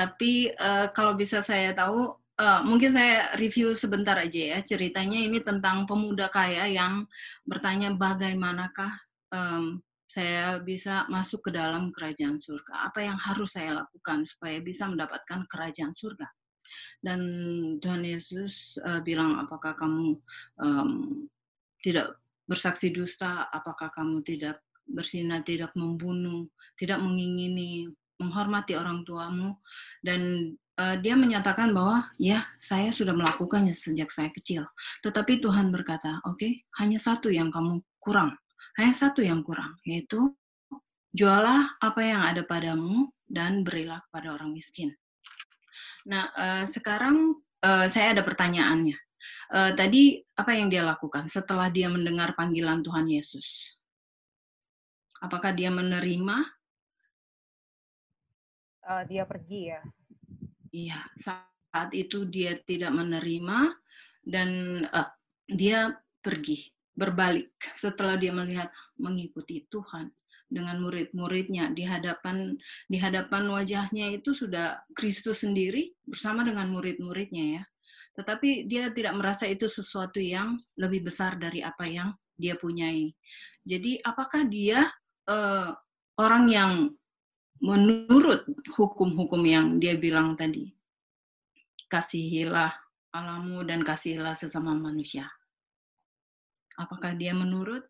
Tapi uh, kalau bisa saya tahu, uh, mungkin saya review sebentar aja ya. Ceritanya ini tentang pemuda kaya yang bertanya bagaimanakah um, saya bisa masuk ke dalam kerajaan surga. Apa yang harus saya lakukan supaya bisa mendapatkan kerajaan surga? Dan Tuhan Yesus uh, bilang, apakah kamu um, tidak bersaksi dusta? Apakah kamu tidak bersinah, tidak membunuh, tidak mengingini, menghormati orang tuamu? Dan uh, dia menyatakan bahwa ya saya sudah melakukannya sejak saya kecil. Tetapi Tuhan berkata, oke, okay, hanya satu yang kamu kurang hanya satu yang kurang, yaitu jualah apa yang ada padamu dan berilah kepada orang miskin. Nah, uh, sekarang uh, saya ada pertanyaannya. Uh, tadi apa yang dia lakukan setelah dia mendengar panggilan Tuhan Yesus? Apakah dia menerima? Uh, dia pergi ya. Iya, saat itu dia tidak menerima dan uh, dia pergi berbalik setelah dia melihat mengikuti Tuhan dengan murid-muridnya di hadapan di hadapan wajahnya itu sudah Kristus sendiri bersama dengan murid-muridnya ya. Tetapi dia tidak merasa itu sesuatu yang lebih besar dari apa yang dia punyai. Jadi apakah dia uh, orang yang menurut hukum-hukum yang dia bilang tadi? Kasihilah alamu dan kasihilah sesama manusia. Apakah dia menurut?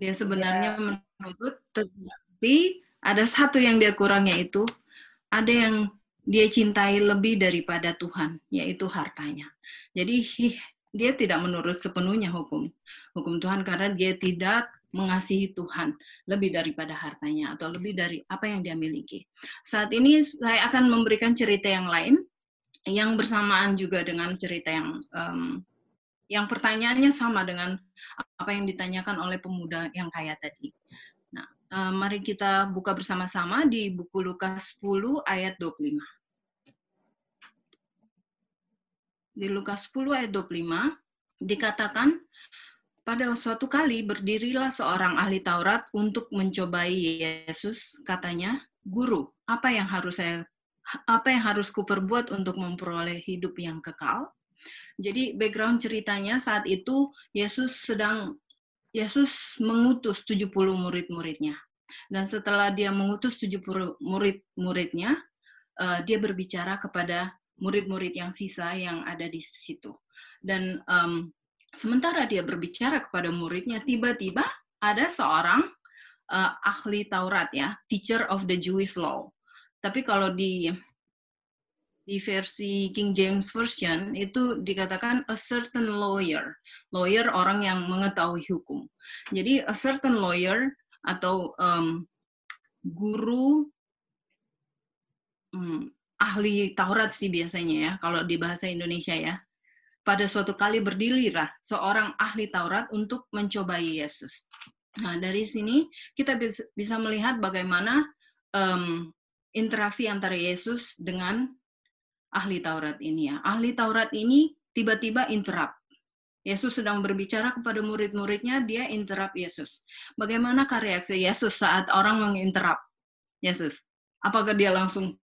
Dia sebenarnya ya. menurut, tetapi ada satu yang dia kurangnya itu, ada yang dia cintai lebih daripada Tuhan, yaitu hartanya. Jadi dia tidak menurut sepenuhnya hukum hukum Tuhan karena dia tidak mengasihi Tuhan lebih daripada hartanya atau lebih dari apa yang dia miliki. Saat ini saya akan memberikan cerita yang lain yang bersamaan juga dengan cerita yang um, yang pertanyaannya sama dengan apa yang ditanyakan oleh pemuda yang kaya tadi. Nah, um, mari kita buka bersama-sama di buku Lukas 10 ayat 25. Di Lukas 10 ayat 25 dikatakan pada suatu kali berdirilah seorang ahli Taurat untuk mencobai Yesus, katanya, "Guru, apa yang harus saya apa yang harus kuperbuat untuk memperoleh hidup yang kekal. Jadi background ceritanya saat itu Yesus sedang Yesus mengutus 70 murid-muridnya. Dan setelah dia mengutus 70 murid-muridnya, uh, dia berbicara kepada murid-murid yang sisa yang ada di situ. Dan um, sementara dia berbicara kepada muridnya, tiba-tiba ada seorang uh, ahli Taurat ya, teacher of the Jewish law. Tapi kalau di di versi King James Version itu dikatakan a certain lawyer. Lawyer orang yang mengetahui hukum. Jadi a certain lawyer atau um, guru um, ahli Taurat sih biasanya ya kalau di bahasa Indonesia ya. Pada suatu kali berdirilah seorang ahli Taurat untuk mencobai Yesus. Nah dari sini kita bisa melihat bagaimana um, interaksi antara Yesus dengan ahli Taurat ini ya. Ahli Taurat ini tiba-tiba interrupt. Yesus sedang berbicara kepada murid-muridnya, dia interrupt Yesus. Bagaimana reaksi Yesus saat orang menginterrupt Yesus? Apakah dia langsung,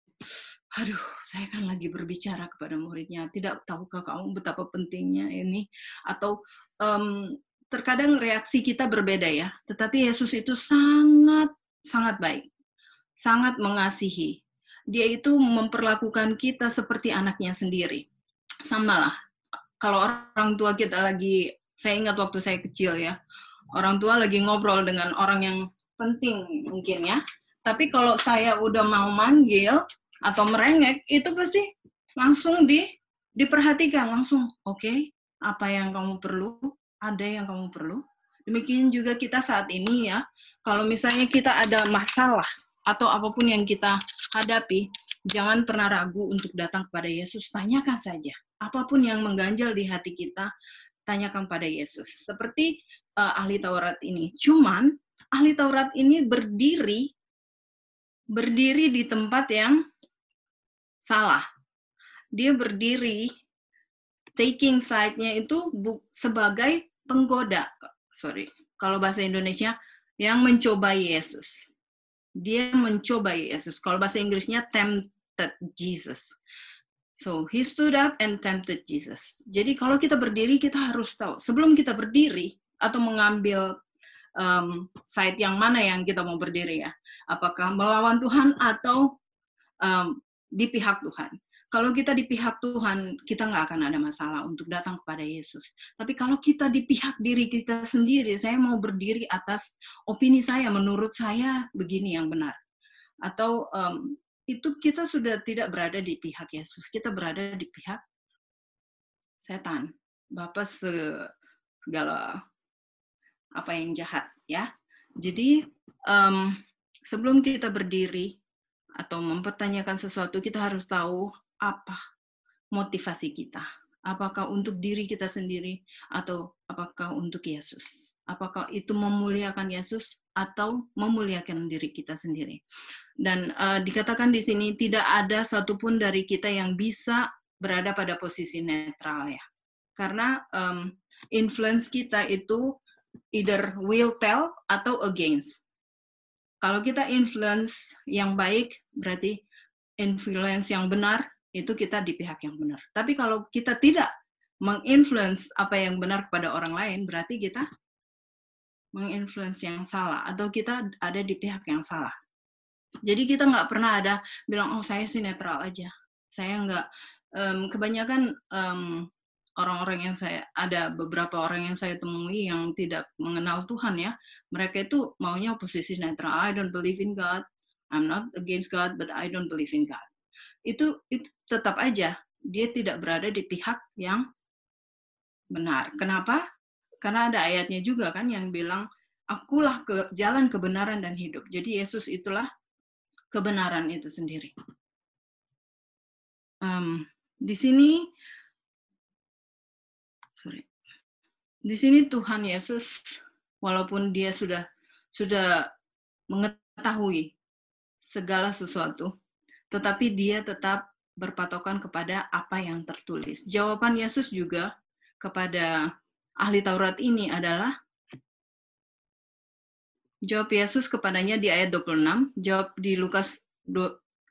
aduh, saya kan lagi berbicara kepada muridnya, tidak tahukah kamu betapa pentingnya ini? Atau um, terkadang reaksi kita berbeda ya, tetapi Yesus itu sangat sangat baik sangat mengasihi. Dia itu memperlakukan kita seperti anaknya sendiri. Sama lah, kalau orang tua kita lagi, saya ingat waktu saya kecil ya, orang tua lagi ngobrol dengan orang yang penting mungkin ya. Tapi kalau saya udah mau manggil atau merengek, itu pasti langsung di diperhatikan langsung. Oke, okay, apa yang kamu perlu? Ada yang kamu perlu? Demikian juga kita saat ini ya. Kalau misalnya kita ada masalah atau apa pun yang kita hadapi, jangan pernah ragu untuk datang kepada Yesus. Tanyakan saja. Apa pun yang mengganjal di hati kita, tanyakan pada Yesus. Seperti uh, ahli Taurat ini. Cuman ahli Taurat ini berdiri berdiri di tempat yang salah. Dia berdiri taking side-nya itu sebagai penggoda. Sorry, kalau bahasa Indonesia yang mencobai Yesus Dia mencobai Yesus. Kalau bahasa Inggrisnya tempted Jesus. So he stood up and tempted Jesus. Jadi kalau kita berdiri kita harus tahu sebelum kita berdiri atau mengambil um, side yang mana yang kita mau berdiri ya. Apakah melawan Tuhan atau um, di pihak Tuhan. Kalau kita di pihak Tuhan, kita nggak akan ada masalah untuk datang kepada Yesus. Tapi kalau kita di pihak diri kita sendiri, saya mau berdiri atas opini saya, menurut saya begini yang benar. Atau um, itu kita sudah tidak berada di pihak Yesus, kita berada di pihak setan. Bapak segala apa yang jahat ya. Jadi um, sebelum kita berdiri atau mempertanyakan sesuatu, kita harus tahu apa motivasi kita. Apakah untuk diri kita sendiri atau apakah untuk Yesus? Apakah itu memuliakan Yesus atau memuliakan diri kita sendiri? Dan uh, dikatakan di sini tidak ada satupun dari kita yang bisa berada pada posisi netral ya, karena um, influence kita itu either will tell atau against. Kalau kita influence yang baik, berarti influence yang benar itu kita di pihak yang benar. Tapi kalau kita tidak menginfluence apa yang benar kepada orang lain, berarti kita menginfluence yang salah atau kita ada di pihak yang salah. Jadi kita nggak pernah ada bilang oh saya sih netral aja. Saya nggak um, kebanyakan um, orang-orang yang saya ada beberapa orang yang saya temui yang tidak mengenal Tuhan ya. Mereka itu maunya posisi netral. I don't believe in God. I'm not against God, but I don't believe in God itu itu tetap aja dia tidak berada di pihak yang benar. Kenapa? Karena ada ayatnya juga kan yang bilang akulah ke jalan kebenaran dan hidup. Jadi Yesus itulah kebenaran itu sendiri. Um, di sini, sorry, di sini Tuhan Yesus walaupun dia sudah sudah mengetahui segala sesuatu, tetapi dia tetap berpatokan kepada apa yang tertulis. Jawaban Yesus juga kepada ahli Taurat ini adalah jawab Yesus kepadanya di ayat 26, jawab di Lukas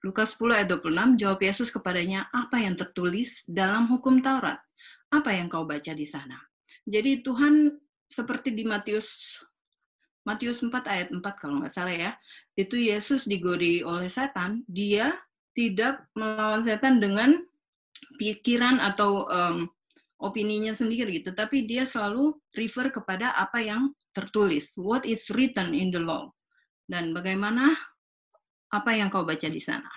Lukas 10 ayat 26, jawab Yesus kepadanya, apa yang tertulis dalam hukum Taurat? Apa yang kau baca di sana? Jadi Tuhan seperti di Matius Matius 4 ayat 4 kalau nggak salah ya, itu Yesus digodi oleh setan, dia tidak melawan setan dengan pikiran atau um, opininya sendiri gitu, tapi dia selalu refer kepada apa yang tertulis, what is written in the law, dan bagaimana apa yang kau baca di sana.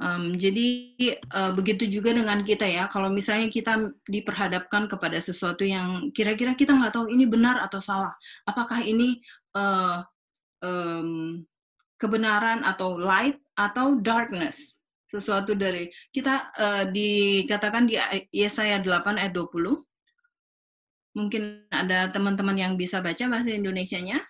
Um, jadi uh, begitu juga dengan kita ya, kalau misalnya kita diperhadapkan kepada sesuatu yang kira-kira kita nggak tahu ini benar atau salah, apakah ini uh, um, kebenaran atau light atau darkness? Sesuatu dari kita uh, dikatakan di Yesaya 8 ayat 20 mungkin ada teman-teman yang bisa baca bahasa Indonesianya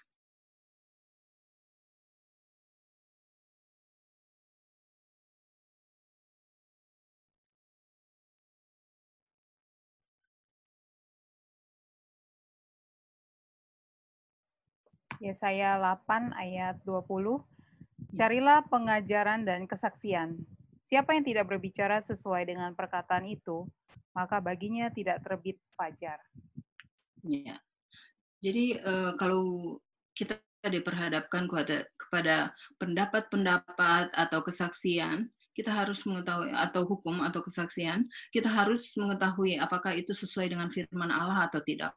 Yesaya 8 ayat 20 Carilah pengajaran dan kesaksian. Siapa yang tidak berbicara sesuai dengan perkataan itu, maka baginya tidak terbit fajar. Ya. Jadi uh, kalau kita diperhadapkan kepada kepada pendapat-pendapat atau kesaksian, kita harus mengetahui atau hukum atau kesaksian, kita harus mengetahui apakah itu sesuai dengan firman Allah atau tidak.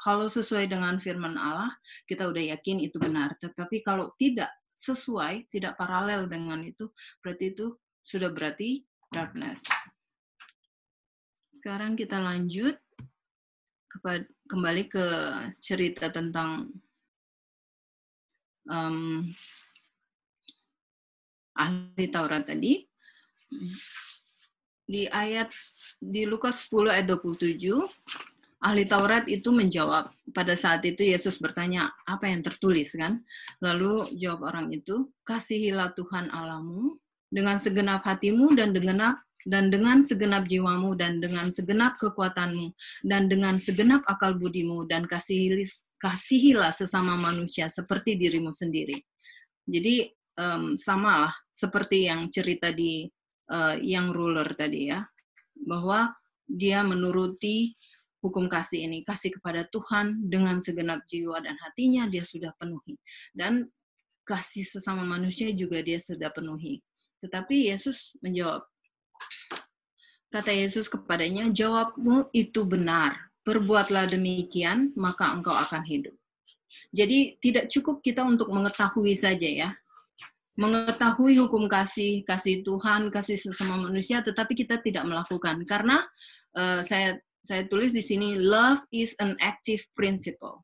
Kalau sesuai dengan firman Allah, kita udah yakin itu benar. Tetapi kalau tidak sesuai, tidak paralel dengan itu, berarti itu sudah berarti darkness. Sekarang kita lanjut kembali ke cerita tentang um, ahli Taurat tadi. Di ayat di Lukas 10 ayat 27 ahli Taurat itu menjawab. Pada saat itu Yesus bertanya, apa yang tertulis kan? Lalu jawab orang itu, kasihilah Tuhan Allahmu dengan segenap hatimu dan dengan dan dengan segenap jiwamu dan dengan segenap kekuatanmu dan dengan segenap akal budimu dan kasihilah, kasihilah sesama manusia seperti dirimu sendiri. Jadi um, sama lah seperti yang cerita di uh, yang ruler tadi ya, bahwa dia menuruti hukum kasih ini, kasih kepada Tuhan dengan segenap jiwa dan hatinya dia sudah penuhi. Dan kasih sesama manusia juga dia sudah penuhi. Tetapi Yesus menjawab, kata Yesus kepadanya, jawabmu itu benar, perbuatlah demikian, maka engkau akan hidup. Jadi tidak cukup kita untuk mengetahui saja ya, mengetahui hukum kasih, kasih Tuhan, kasih sesama manusia, tetapi kita tidak melakukan. Karena uh, saya saya tulis di sini, love is an active principle.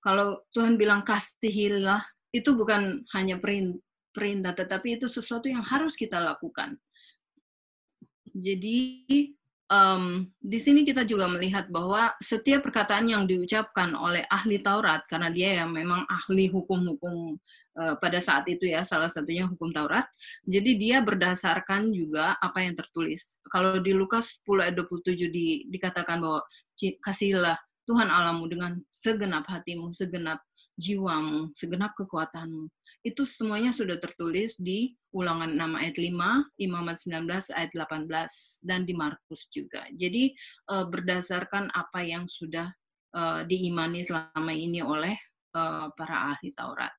Kalau Tuhan bilang kasihilah, itu bukan hanya perintah, tetapi itu sesuatu yang harus kita lakukan. Jadi um, di sini kita juga melihat bahwa setiap perkataan yang diucapkan oleh ahli Taurat, karena dia yang memang ahli hukum-hukum uh, pada saat itu ya, salah satunya hukum Taurat, jadi dia berdasarkan juga apa yang tertulis. Kalau di Lukas 10 ayat 27 di, dikatakan bahwa kasihlah Tuhan Alamu dengan segenap hatimu, segenap jiwamu, segenap kekuatanmu itu semuanya sudah tertulis di ulangan 6 ayat 5, Imamat 19 ayat 18, dan di Markus juga. Jadi uh, berdasarkan apa yang sudah uh, diimani selama ini oleh uh, para ahli Taurat.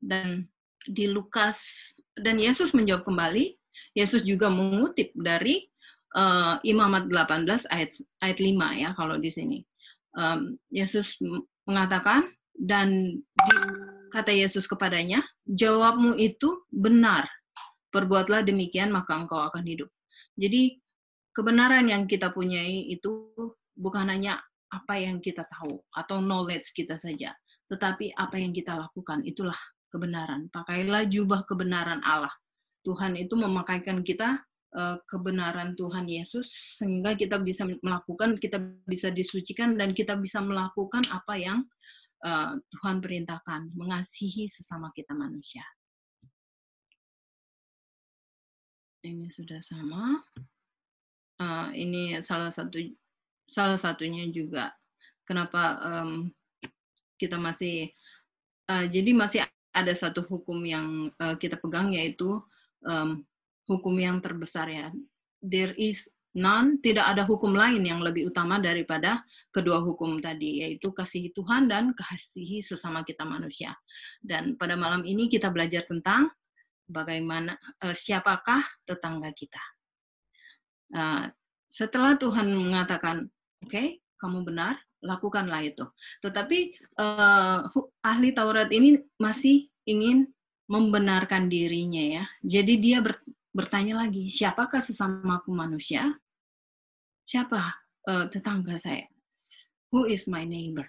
Dan di Lukas, dan Yesus menjawab kembali, Yesus juga mengutip dari uh, Imamat 18 ayat, ayat 5 ya kalau di sini. Um, Yesus mengatakan, dan di Kata Yesus kepadanya, jawabmu itu benar. Perbuatlah demikian, maka engkau akan hidup. Jadi, kebenaran yang kita punyai itu bukan hanya apa yang kita tahu atau knowledge kita saja, tetapi apa yang kita lakukan itulah kebenaran. Pakailah jubah kebenaran Allah. Tuhan itu memakaikan kita eh, kebenaran Tuhan Yesus sehingga kita bisa melakukan, kita bisa disucikan dan kita bisa melakukan apa yang uh, Tuhan perintahkan mengasihi sesama kita manusia. Ini sudah sama. Uh, ini salah satu salah satunya juga kenapa um, kita masih uh, jadi masih ada satu hukum yang uh, kita pegang yaitu um, hukum yang terbesar ya. There is non tidak ada hukum lain yang lebih utama daripada kedua hukum tadi yaitu kasihi Tuhan dan kasihi sesama kita manusia. Dan pada malam ini kita belajar tentang bagaimana uh, siapakah tetangga kita. Uh, setelah Tuhan mengatakan, oke, okay, kamu benar, lakukanlah itu. Tetapi uh, ahli Taurat ini masih ingin membenarkan dirinya ya. Jadi dia ber, bertanya lagi, siapakah sesamaku manusia? Siapa uh, tetangga saya? Who is my neighbor?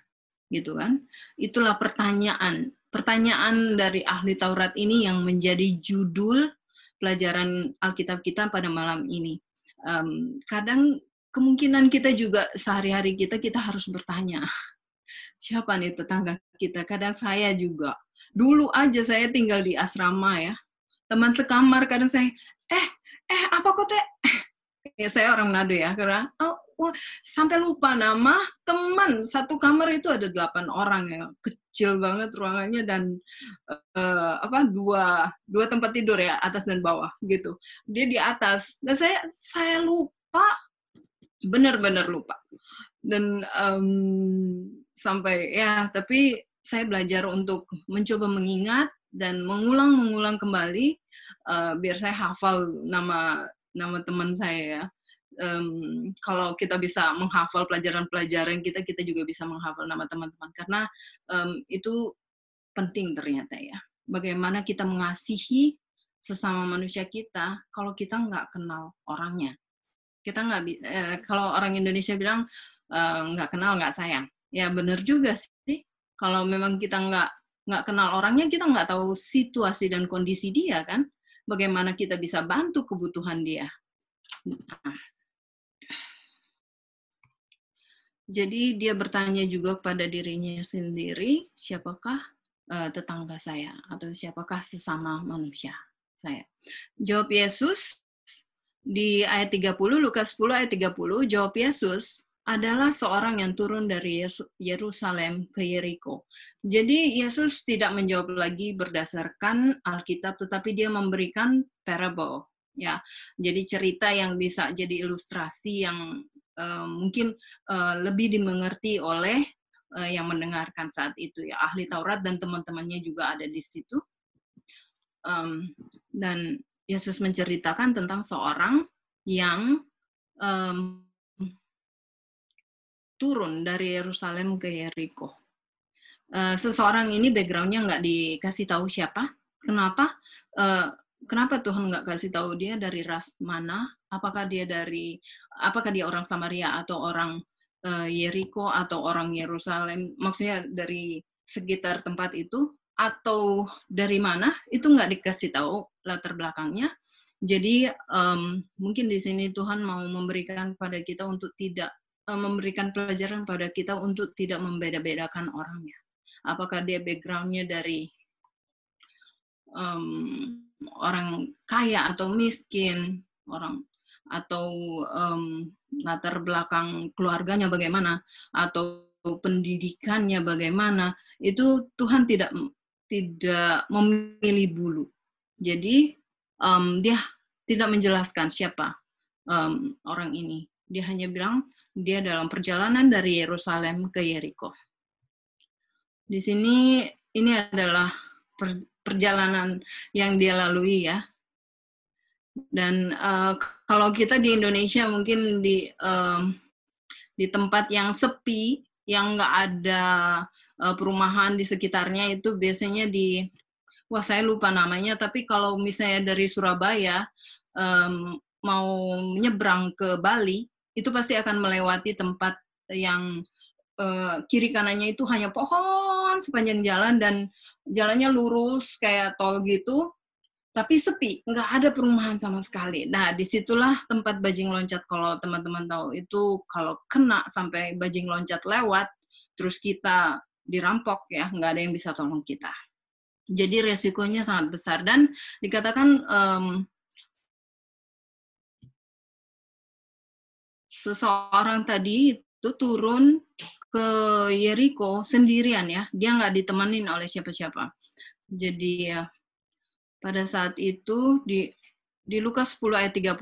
Gitu kan? Itulah pertanyaan. Pertanyaan dari ahli Taurat ini yang menjadi judul pelajaran Alkitab kita pada malam ini. Um, kadang kemungkinan kita juga sehari-hari kita kita harus bertanya siapa nih tetangga kita kadang saya juga dulu aja saya tinggal di asrama ya teman sekamar kadang saya eh eh apa kok teh? Ya saya orang Manado ya karena oh, oh, sampai lupa nama teman. Satu kamar itu ada delapan orang ya kecil banget ruangannya dan uh, apa dua dua tempat tidur ya atas dan bawah gitu. Dia di atas. Dan saya saya lupa benar-benar lupa. Dan um, sampai ya tapi saya belajar untuk mencoba mengingat dan mengulang-mengulang kembali uh, biar saya hafal nama nama teman saya ya. Um, kalau kita bisa menghafal pelajaran-pelajaran kita, kita juga bisa menghafal nama teman-teman karena um, itu penting ternyata ya. Bagaimana kita mengasihi sesama manusia kita kalau kita nggak kenal orangnya. Kita nggak eh, kalau orang Indonesia bilang nggak uh, kenal nggak sayang. Ya benar juga sih. Kalau memang kita nggak nggak kenal orangnya, kita nggak tahu situasi dan kondisi dia kan. Bagaimana kita bisa bantu kebutuhan dia. Nah. Jadi dia bertanya juga kepada dirinya sendiri, siapakah uh, tetangga saya atau siapakah sesama manusia saya. Jawab Yesus di ayat 30, Lukas 10 ayat 30, jawab Yesus, adalah seorang yang turun dari Yerusalem ke Yeriko. Jadi Yesus tidak menjawab lagi berdasarkan Alkitab, tetapi dia memberikan parable. Ya, jadi cerita yang bisa jadi ilustrasi yang uh, mungkin uh, lebih dimengerti oleh uh, yang mendengarkan saat itu ya ahli Taurat dan teman-temannya juga ada di situ. Um, dan Yesus menceritakan tentang seorang yang um, turun dari Yerusalem ke Yeriko. Uh, seseorang ini backgroundnya nggak dikasih tahu siapa. Kenapa? Uh, kenapa Tuhan nggak kasih tahu dia dari ras mana? Apakah dia dari, apakah dia orang Samaria atau orang uh, Yeriko atau orang Yerusalem? Maksudnya dari sekitar tempat itu atau dari mana? Itu nggak dikasih tahu latar belakangnya. Jadi um, mungkin di sini Tuhan mau memberikan pada kita untuk tidak memberikan pelajaran pada kita untuk tidak membeda-bedakan orangnya. Apakah dia backgroundnya dari um, orang kaya atau miskin, orang atau um, latar belakang keluarganya bagaimana atau pendidikannya bagaimana itu Tuhan tidak tidak memilih bulu. Jadi um, dia tidak menjelaskan siapa um, orang ini. Dia hanya bilang dia dalam perjalanan dari Yerusalem ke Yeriko. Di sini ini adalah per, perjalanan yang dia lalui ya. Dan uh, kalau kita di Indonesia mungkin di um, di tempat yang sepi, yang nggak ada uh, perumahan di sekitarnya itu biasanya di wah saya lupa namanya tapi kalau misalnya dari Surabaya um, mau menyeberang ke Bali itu pasti akan melewati tempat yang uh, kiri kanannya itu hanya pohon sepanjang jalan dan jalannya lurus kayak tol gitu tapi sepi, nggak ada perumahan sama sekali. Nah, di situlah tempat bajing loncat. Kalau teman-teman tahu itu kalau kena sampai bajing loncat lewat, terus kita dirampok ya, nggak ada yang bisa tolong kita. Jadi resikonya sangat besar dan dikatakan um, seseorang tadi itu turun ke Yeriko sendirian ya, dia nggak ditemenin oleh siapa-siapa. Jadi ya pada saat itu di di Lukas 10 ayat 30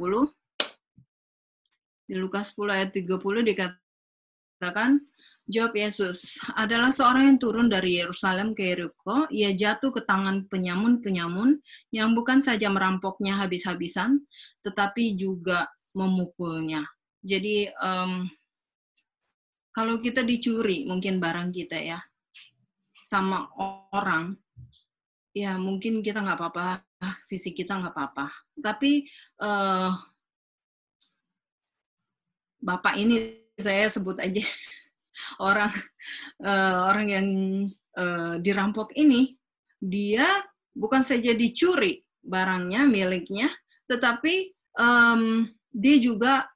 di Lukas 10 ayat 30 dikatakan Jawab Yesus, adalah seorang yang turun dari Yerusalem ke Yeriko. Ia jatuh ke tangan penyamun-penyamun yang bukan saja merampoknya habis-habisan, tetapi juga memukulnya. Jadi um, kalau kita dicuri mungkin barang kita ya sama orang, ya mungkin kita nggak apa-apa, fisik kita nggak apa-apa. Tapi uh, bapak ini saya sebut aja orang uh, orang yang uh, dirampok ini dia bukan saja dicuri barangnya miliknya tetapi um, dia juga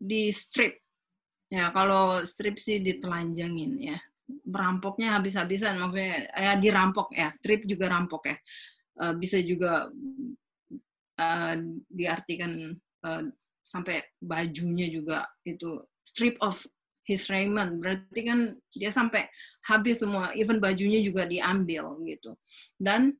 di strip ya kalau strip sih ditelanjangin ya merampoknya habis-habisan maksudnya ya dirampok ya strip juga rampok ya uh, bisa juga uh, diartikan uh, sampai bajunya juga itu strip of his raiment. Berarti kan dia sampai habis semua, even bajunya juga diambil gitu. Dan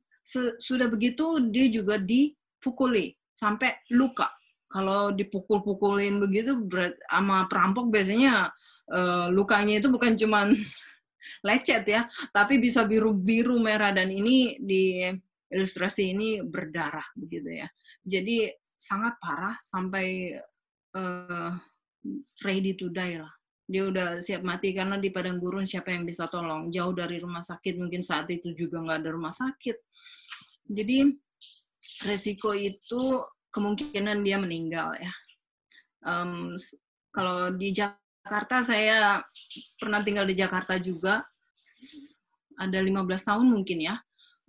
sudah begitu dia juga dipukuli sampai luka. Kalau dipukul-pukulin begitu berat, sama perampok biasanya uh, lukanya itu bukan cuman lecet ya, tapi bisa biru-biru merah. Dan ini di ilustrasi ini berdarah begitu ya. Jadi sangat parah sampai uh, ready to die lah. Dia udah siap mati karena di padang gurun siapa yang bisa tolong. Jauh dari rumah sakit mungkin saat itu juga nggak ada rumah sakit. Jadi resiko itu kemungkinan dia meninggal ya um, kalau di Jakarta saya pernah tinggal di Jakarta juga ada 15 tahun mungkin ya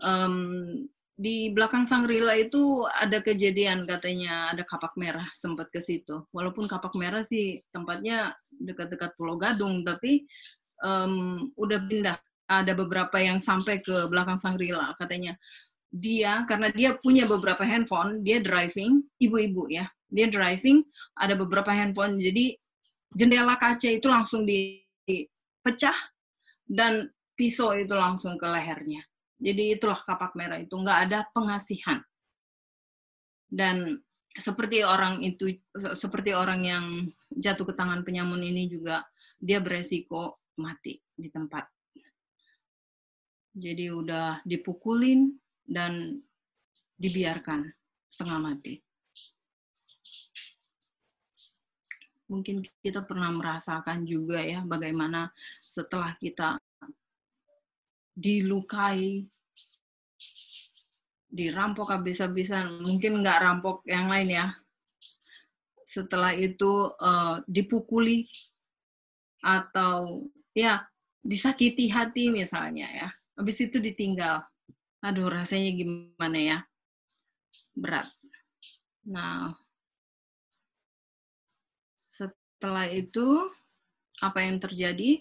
um, di belakang Sangrila itu ada kejadian katanya ada kapak merah sempat ke situ. Walaupun kapak merah sih tempatnya dekat-dekat Pulau Gadung, tapi um, udah pindah. Ada beberapa yang sampai ke belakang Sangrila katanya. Dia karena dia punya beberapa handphone, dia driving, ibu-ibu ya. Dia driving, ada beberapa handphone. Jadi jendela kaca itu langsung dipecah dan pisau itu langsung ke lehernya. Jadi itulah kapak merah itu nggak ada pengasihan. Dan seperti orang itu seperti orang yang jatuh ke tangan penyamun ini juga dia beresiko mati di tempat. Jadi udah dipukulin dan dibiarkan setengah mati. Mungkin kita pernah merasakan juga ya bagaimana setelah kita dilukai, dirampok habis-habisan, mungkin nggak rampok yang lain ya. Setelah itu uh, dipukuli atau ya disakiti hati misalnya ya. Habis itu ditinggal. Aduh, rasanya gimana ya? Berat. Nah, setelah itu apa yang terjadi?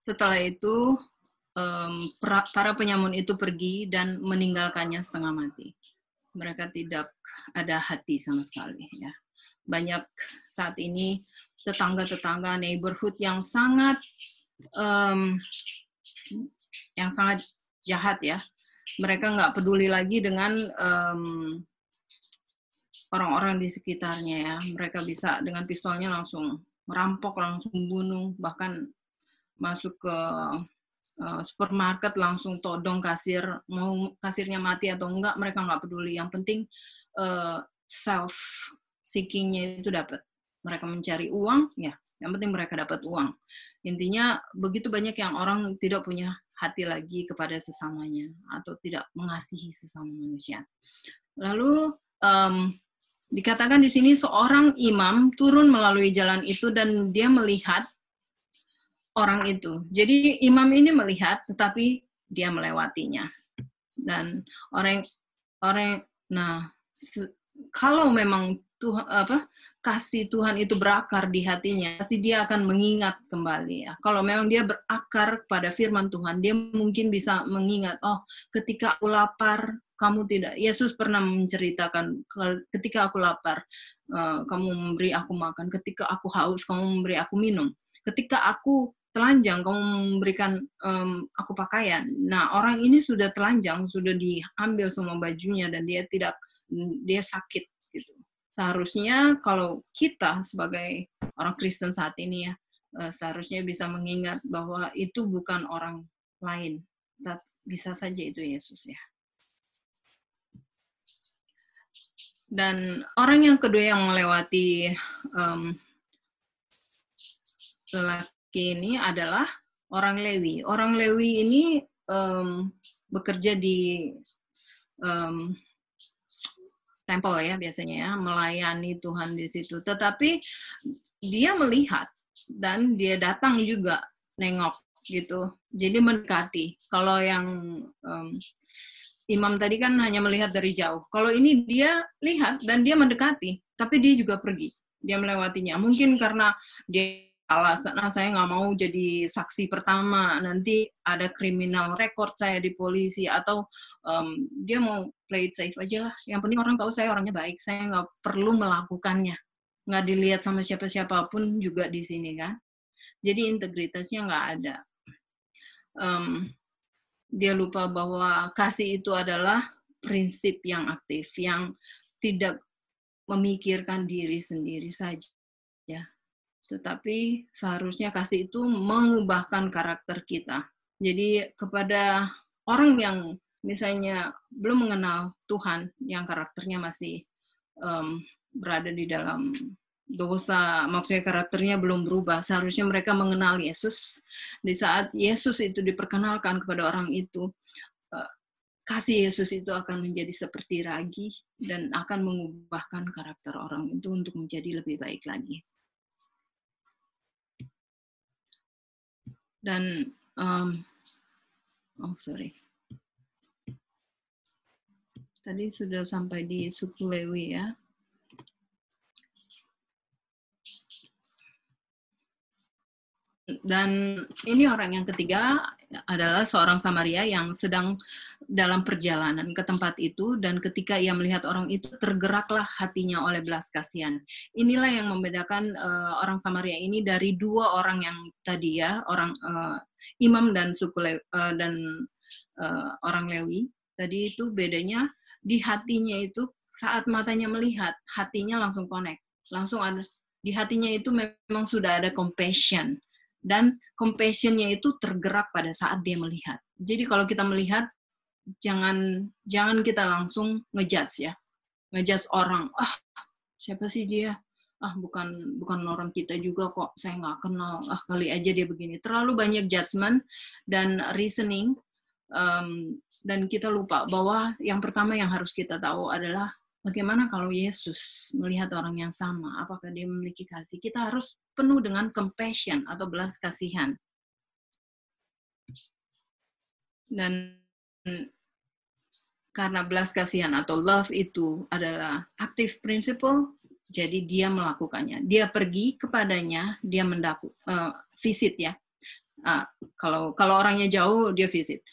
Setelah itu para penyamun itu pergi dan meninggalkannya setengah mati. Mereka tidak ada hati sama sekali ya. Banyak saat ini tetangga-tetangga neighborhood yang sangat um, yang sangat jahat ya. Mereka nggak peduli lagi dengan orang orang-orang di sekitarnya ya. Mereka bisa dengan pistolnya langsung merampok, langsung bunuh, bahkan masuk ke uh, supermarket langsung todong kasir, mau kasirnya mati atau enggak, mereka nggak peduli. Yang penting uh, self seekingnya itu dapat mereka mencari uang, ya, yang penting mereka dapat uang. Intinya begitu banyak yang orang tidak punya hati lagi kepada sesamanya atau tidak mengasihi sesama manusia. Lalu um, dikatakan di sini seorang imam turun melalui jalan itu dan dia melihat orang itu. Jadi imam ini melihat tetapi dia melewatinya. Dan orang orang nah kalau memang Tuhan apa kasih Tuhan itu berakar di hatinya, pasti dia akan mengingat kembali ya. Kalau memang dia berakar pada firman Tuhan, dia mungkin bisa mengingat, oh, ketika aku lapar, kamu tidak. Yesus pernah menceritakan ketika aku lapar, uh, kamu memberi aku makan, ketika aku haus, kamu memberi aku minum. Ketika aku telanjang, kamu memberikan um, aku pakaian. Nah, orang ini sudah telanjang, sudah diambil semua bajunya dan dia tidak dia sakit seharusnya kalau kita sebagai orang Kristen saat ini ya eh, seharusnya bisa mengingat bahwa itu bukan orang lain, bisa saja itu Yesus ya. Dan orang yang kedua yang melewati um, lelaki ini adalah orang Lewi. Orang Lewi ini um, bekerja di um, tempel ya biasanya ya melayani Tuhan di situ. Tetapi dia melihat dan dia datang juga nengok gitu. Jadi mendekati. Kalau yang um, imam tadi kan hanya melihat dari jauh. Kalau ini dia lihat dan dia mendekati, tapi dia juga pergi. Dia melewatinya. Mungkin karena dia alasan nah saya nggak mau jadi saksi pertama nanti ada kriminal record saya di polisi atau um, dia mau play it safe aja lah. Yang penting orang tahu saya orangnya baik saya nggak perlu melakukannya. Nggak dilihat sama siapa siapa pun juga di sini kan? Jadi integritasnya nggak ada. Um, dia lupa bahwa kasih itu adalah prinsip yang aktif yang tidak memikirkan diri sendiri saja. ya tetapi seharusnya kasih itu mengubahkan karakter kita. Jadi kepada orang yang misalnya belum mengenal Tuhan, yang karakternya masih um, berada di dalam dosa, maksudnya karakternya belum berubah. Seharusnya mereka mengenal Yesus. Di saat Yesus itu diperkenalkan kepada orang itu, uh, kasih Yesus itu akan menjadi seperti ragi dan akan mengubahkan karakter orang itu untuk menjadi lebih baik lagi. Dan um, oh sorry. Tadi sudah sampai di suku Lewi ya. Dan ini orang yang ketiga adalah seorang Samaria yang sedang dalam perjalanan ke tempat itu dan ketika ia melihat orang itu tergeraklah hatinya oleh belas kasihan. Inilah yang membedakan uh, orang Samaria ini dari dua orang yang tadi ya, orang uh, imam dan suku Le uh, dan uh, orang Lewi. Tadi itu bedanya di hatinya itu saat matanya melihat, hatinya langsung connect, langsung ada di hatinya itu memang sudah ada compassion dan compassionnya itu tergerak pada saat dia melihat. Jadi kalau kita melihat jangan jangan kita langsung ngejudge ya. Ngejudge orang, ah siapa sih dia? Ah bukan bukan orang kita juga kok, saya nggak kenal. Ah kali aja dia begini. Terlalu banyak judgment dan reasoning um, dan kita lupa bahwa yang pertama yang harus kita tahu adalah Bagaimana kalau Yesus melihat orang yang sama? Apakah dia memiliki kasih? Kita harus penuh dengan compassion atau belas kasihan. Dan karena belas kasihan atau love itu adalah aktif principle, jadi dia melakukannya. Dia pergi kepadanya, dia mendaku, uh, visit ya. Uh, kalau kalau orangnya jauh dia visit,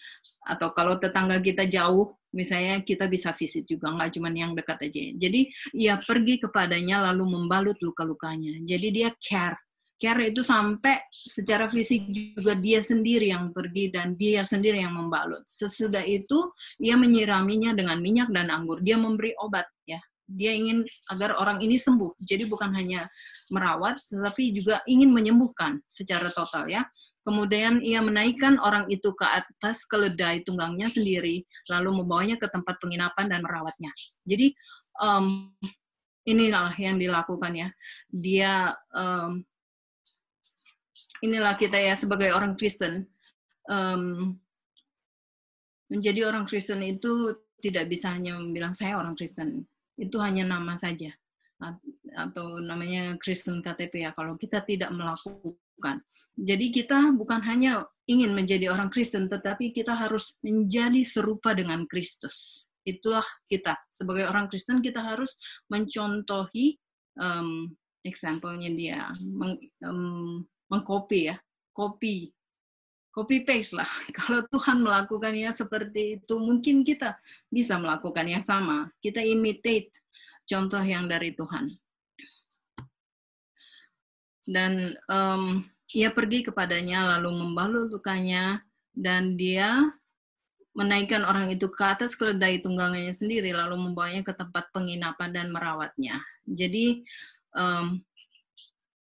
atau kalau tetangga kita jauh misalnya kita bisa visit juga nggak cuma yang dekat aja. Jadi ia pergi kepadanya lalu membalut luka-lukanya. Jadi dia care. Care itu sampai secara fisik juga dia sendiri yang pergi dan dia sendiri yang membalut. Sesudah itu ia menyiraminya dengan minyak dan anggur. Dia memberi obat ya. Dia ingin agar orang ini sembuh. Jadi bukan hanya merawat, tetapi juga ingin menyembuhkan secara total ya. Kemudian ia menaikkan orang itu ke atas keledai tunggangnya sendiri, lalu membawanya ke tempat penginapan dan merawatnya. Jadi um, inilah yang dilakukan ya. Dia um, inilah kita ya sebagai orang Kristen um, menjadi orang Kristen itu tidak bisa hanya bilang saya orang Kristen itu hanya nama saja atau namanya Kristen KTP ya kalau kita tidak melakukan. Jadi kita bukan hanya ingin menjadi orang Kristen tetapi kita harus menjadi serupa dengan Kristus. Itulah kita sebagai orang Kristen kita harus mencontohi um, example-nya dia meng, um, mengcopy ya, copy copy paste lah. Kalau Tuhan melakukannya seperti itu, mungkin kita bisa melakukan yang sama. Kita imitate contoh yang dari Tuhan. Dan um, ia pergi kepadanya lalu membalut lukanya dan dia menaikkan orang itu ke atas keledai tunggangannya sendiri lalu membawanya ke tempat penginapan dan merawatnya. Jadi um,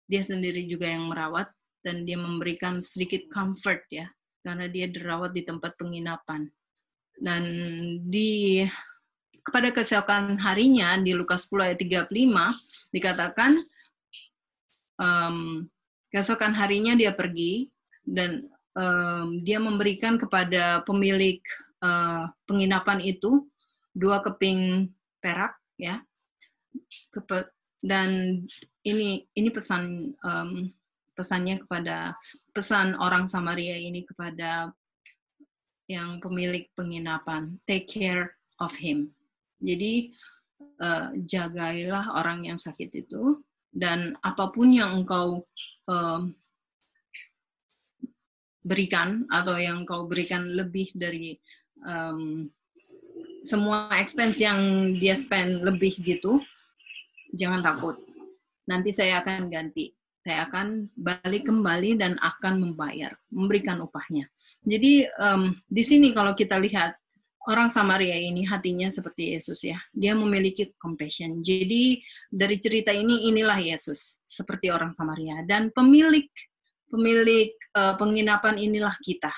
dia sendiri juga yang merawat dan dia memberikan sedikit comfort ya karena dia dirawat di tempat penginapan. Dan di kepada keesokan harinya di Lukas 10 ayat 35 dikatakan um, keesokan harinya dia pergi dan um, dia memberikan kepada pemilik uh, penginapan itu dua keping perak ya. Dan ini ini pesan um, pesannya kepada pesan orang Samaria ini kepada yang pemilik penginapan. Take care of him jadi uh, jagailah orang yang sakit itu dan apa pun yang engkau uh, berikan atau yang engkau berikan lebih dari um, semua expense yang dia spend lebih gitu, jangan takut. Nanti saya akan ganti. Saya akan balik kembali dan akan membayar, memberikan upahnya. Jadi um, di sini kalau kita lihat orang Samaria ini hatinya seperti Yesus ya. Dia memiliki compassion. Jadi dari cerita ini inilah Yesus seperti orang Samaria dan pemilik pemilik uh, penginapan inilah kita.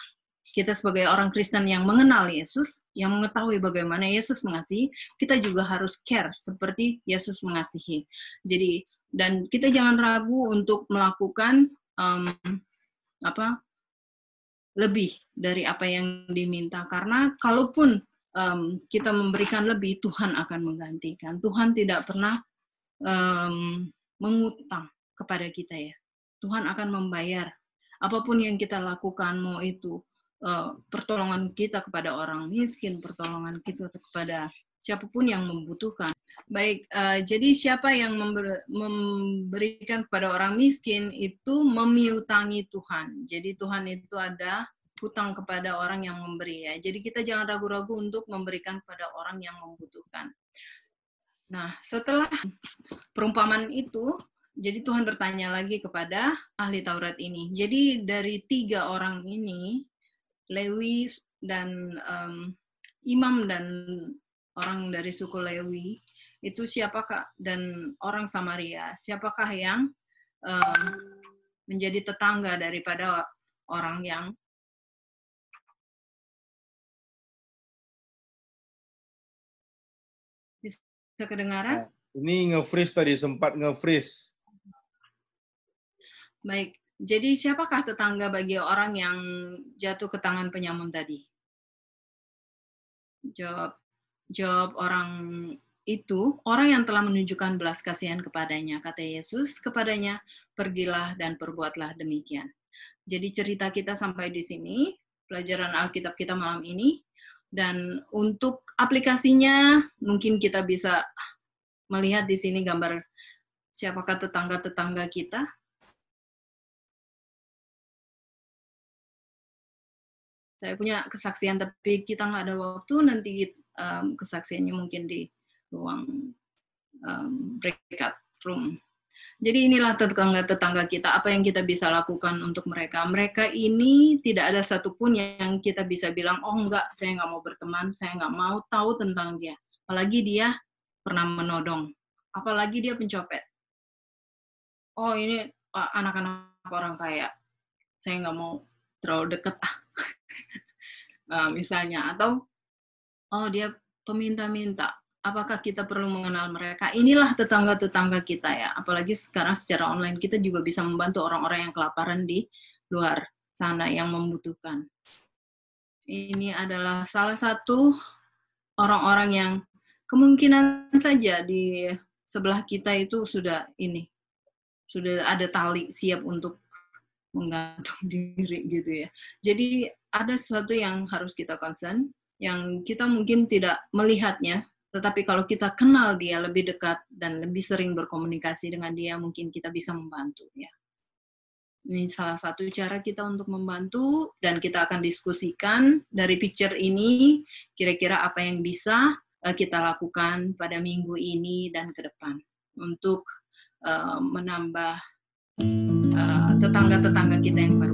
Kita sebagai orang Kristen yang mengenal Yesus, yang mengetahui bagaimana Yesus mengasihi, kita juga harus care seperti Yesus mengasihi. Jadi dan kita jangan ragu untuk melakukan um, apa lebih dari apa yang diminta. Karena kalaupun um, kita memberikan lebih Tuhan akan menggantikan. Tuhan tidak pernah um, mengutang kepada kita ya. Tuhan akan membayar. Apa pun yang kita lakukan mau itu uh, pertolongan kita kepada orang miskin pertolongan kita kepada siapa pun yang membutuhkan baik uh, jadi siapa yang member, memberikan kepada orang miskin itu memiutangi Tuhan jadi Tuhan itu ada hutang kepada orang yang memberi ya. Jadi kita jangan ragu-ragu untuk memberikan kepada orang yang membutuhkan. Nah, setelah perumpamaan itu, jadi Tuhan bertanya lagi kepada ahli Taurat ini. Jadi dari tiga orang ini, Lewi dan um, imam dan orang dari suku Lewi, itu siapakah dan orang Samaria, siapakah yang um, menjadi tetangga daripada orang yang Bisa kedengaran? Nah, ini nge-freeze tadi, sempat nge-freeze. Baik, jadi siapakah tetangga bagi orang yang jatuh ke tangan penyamun tadi? Jawab, jawab orang itu orang yang telah menunjukkan belas kasihan kepadanya. Kata Yesus kepadanya, pergilah dan perbuatlah demikian. Jadi cerita kita sampai di sini, pelajaran Alkitab kita malam ini, dan untuk aplikasinya mungkin kita bisa melihat di sini gambar siapakah tetangga-tetangga kita. Saya punya kesaksian tapi kita nggak ada waktu nanti um, kesaksiannya mungkin di ruang um, breakout room. Jadi inilah tetangga-tetangga kita, apa yang kita bisa lakukan untuk mereka. Mereka ini tidak ada satupun yang kita bisa bilang, oh enggak, saya nggak mau berteman, saya nggak mau tahu tentang dia. Apalagi dia pernah menodong, apalagi dia pencopet. Oh ini anak-anak orang kaya, saya nggak mau terlalu deket ah. nah, misalnya, atau oh dia peminta-minta, apakah kita perlu mengenal mereka? Inilah tetangga-tetangga kita ya. Apalagi sekarang secara online kita juga bisa membantu orang-orang yang kelaparan di luar sana yang membutuhkan. Ini adalah salah satu orang-orang yang kemungkinan saja di sebelah kita itu sudah ini sudah ada tali siap untuk menggantung diri gitu ya. Jadi ada sesuatu yang harus kita concern yang kita mungkin tidak melihatnya tetapi kalau kita kenal dia lebih dekat dan lebih sering berkomunikasi dengan dia, mungkin kita bisa membantu ya. Ini salah satu cara kita untuk membantu dan kita akan diskusikan dari picture ini kira-kira apa yang bisa uh, kita lakukan pada minggu ini dan ke depan untuk uh, menambah tetangga-tetangga uh, kita yang baru.